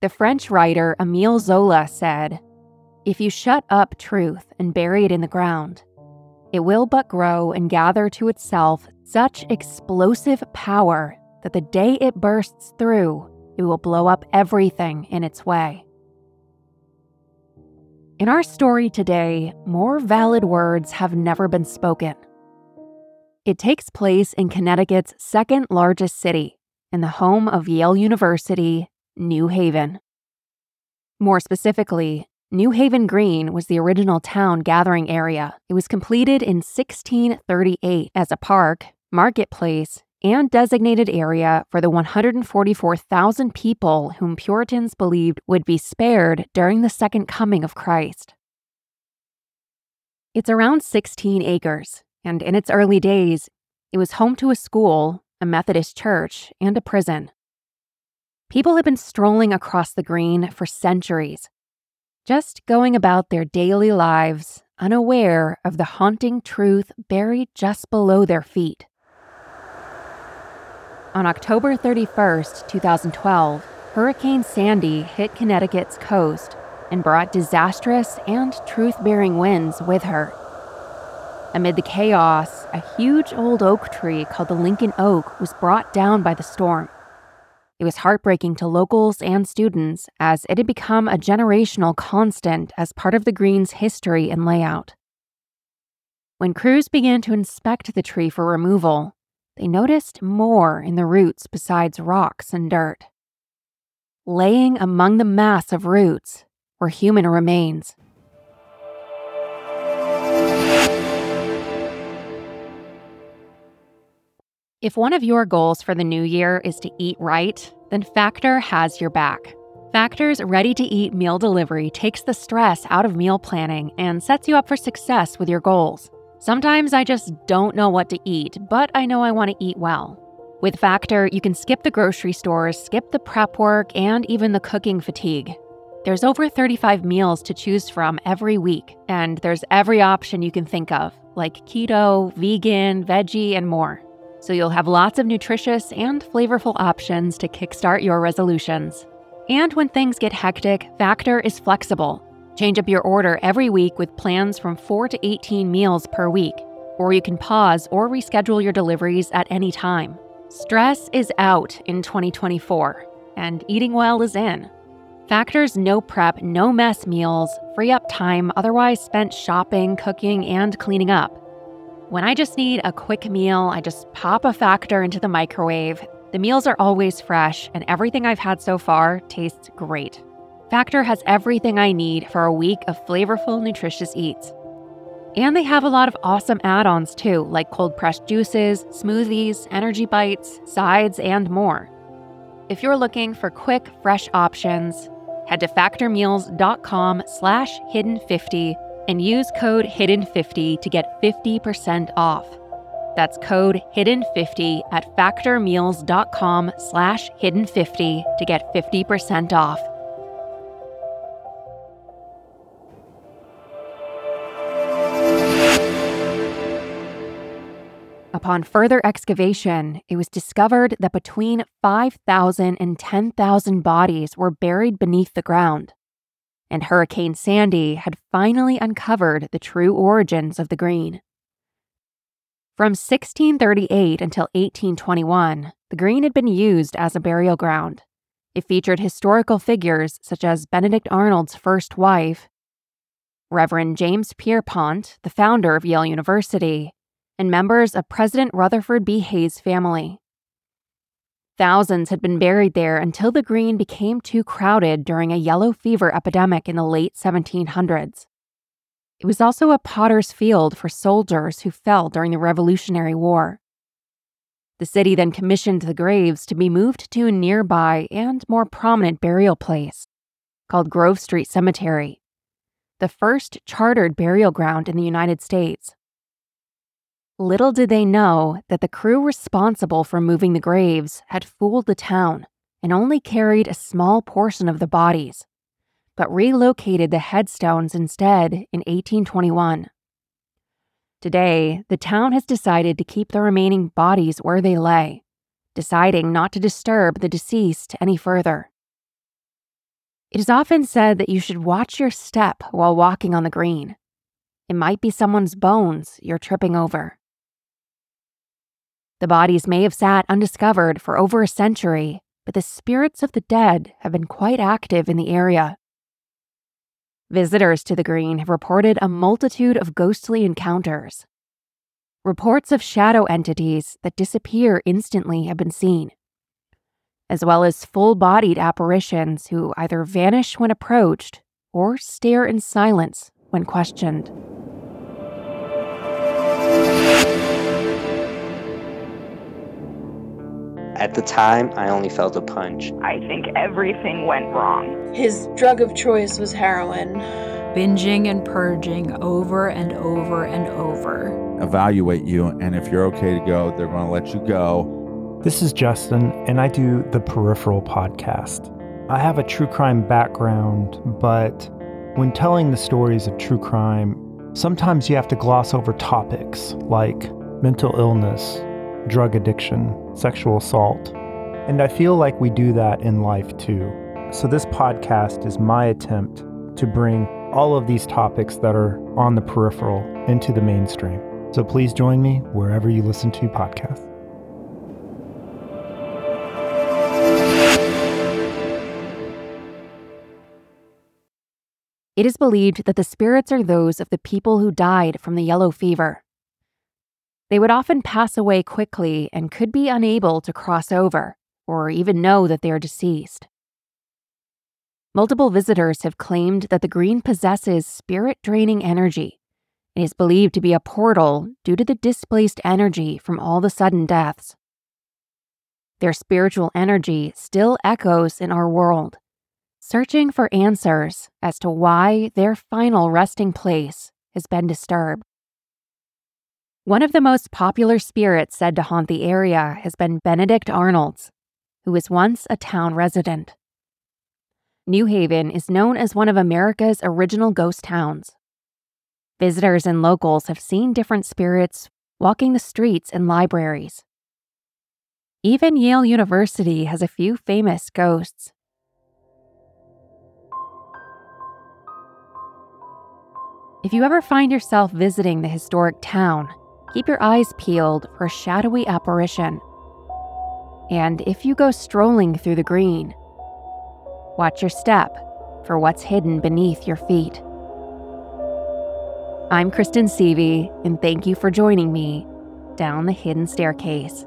The French writer Emile Zola said, If you shut up truth and bury it in the ground, it will but grow and gather to itself such explosive power that the day it bursts through, it will blow up everything in its way. In our story today, more valid words have never been spoken. It takes place in Connecticut's second largest city, in the home of Yale University New Haven. More specifically, New Haven Green was the original town gathering area. It was completed in 1638 as a park, marketplace, and designated area for the 144,000 people whom Puritans believed would be spared during the second coming of Christ. It's around 16 acres, and in its early days, it was home to a school, a Methodist church, and a prison. People have been strolling across the green for centuries, just going about their daily lives, unaware of the haunting truth buried just below their feet. On October 31, 2012, Hurricane Sandy hit Connecticut's coast and brought disastrous and truth bearing winds with her. Amid the chaos, a huge old oak tree called the Lincoln Oak was brought down by the storm. It was heartbreaking to locals and students as it had become a generational constant as part of the Green's history and layout. When crews began to inspect the tree for removal, they noticed more in the roots besides rocks and dirt. Laying among the mass of roots were human remains. If one of your goals for the new year is to eat right, then Factor has your back. Factor's ready to eat meal delivery takes the stress out of meal planning and sets you up for success with your goals. Sometimes I just don't know what to eat, but I know I want to eat well. With Factor, you can skip the grocery stores, skip the prep work, and even the cooking fatigue. There's over 35 meals to choose from every week, and there's every option you can think of, like keto, vegan, veggie, and more so you'll have lots of nutritious and flavorful options to kickstart your resolutions. And when things get hectic, Factor is flexible. Change up your order every week with plans from 4 to 18 meals per week, or you can pause or reschedule your deliveries at any time. Stress is out in 2024, and eating well is in. Factor's no prep, no mess meals free up time otherwise spent shopping, cooking, and cleaning up. When I just need a quick meal, I just pop a factor into the microwave. The meals are always fresh, and everything I've had so far tastes great. Factor has everything I need for a week of flavorful, nutritious eats. And they have a lot of awesome add ons too, like cold pressed juices, smoothies, energy bites, sides, and more. If you're looking for quick, fresh options, head to factormeals.com slash hidden50 and use code HIDDEN50 to get 50% off. That's code HIDDEN50 at factormeals.com slash hidden50 to get 50% off. Upon further excavation, it was discovered that between 5,000 and 10,000 bodies were buried beneath the ground and Hurricane Sandy had finally uncovered the true origins of the green. From 1638 until 1821, the green had been used as a burial ground. It featured historical figures such as Benedict Arnold's first wife, Reverend James Pierpont, the founder of Yale University, and members of President Rutherford B. Hayes' family. Thousands had been buried there until the green became too crowded during a yellow fever epidemic in the late 1700s. It was also a potter's field for soldiers who fell during the Revolutionary War. The city then commissioned the graves to be moved to a nearby and more prominent burial place called Grove Street Cemetery, the first chartered burial ground in the United States. Little did they know that the crew responsible for moving the graves had fooled the town and only carried a small portion of the bodies, but relocated the headstones instead in 1821. Today, the town has decided to keep the remaining bodies where they lay, deciding not to disturb the deceased any further. It is often said that you should watch your step while walking on the green. It might be someone's bones you're tripping over. The bodies may have sat undiscovered for over a century, but the spirits of the dead have been quite active in the area. Visitors to the green have reported a multitude of ghostly encounters. Reports of shadow entities that disappear instantly have been seen, as well as full bodied apparitions who either vanish when approached or stare in silence when questioned. At the time, I only felt a punch. I think everything went wrong. His drug of choice was heroin. Binging and purging over and over and over. Evaluate you, and if you're okay to go, they're going to let you go. This is Justin, and I do the Peripheral podcast. I have a true crime background, but when telling the stories of true crime, sometimes you have to gloss over topics like mental illness, drug addiction, sexual assault. And I feel like we do that in life too. So, this podcast is my attempt to bring all of these topics that are on the peripheral into the mainstream. So, please join me wherever you listen to podcasts. It is believed that the spirits are those of the people who died from the yellow fever. They would often pass away quickly and could be unable to cross over or even know that they are deceased. Multiple visitors have claimed that the green possesses spirit draining energy. It is believed to be a portal due to the displaced energy from all the sudden deaths. Their spiritual energy still echoes in our world, searching for answers as to why their final resting place has been disturbed. One of the most popular spirits said to haunt the area has been Benedict Arnold's, who was once a town resident. New Haven is known as one of America's original ghost towns. Visitors and locals have seen different spirits walking the streets and libraries. Even Yale University has a few famous ghosts. If you ever find yourself visiting the historic town, keep your eyes peeled for a shadowy apparition. And if you go strolling through the green, watch your step for what's hidden beneath your feet. I'm Kristen Seavey, and thank you for joining me down the hidden staircase.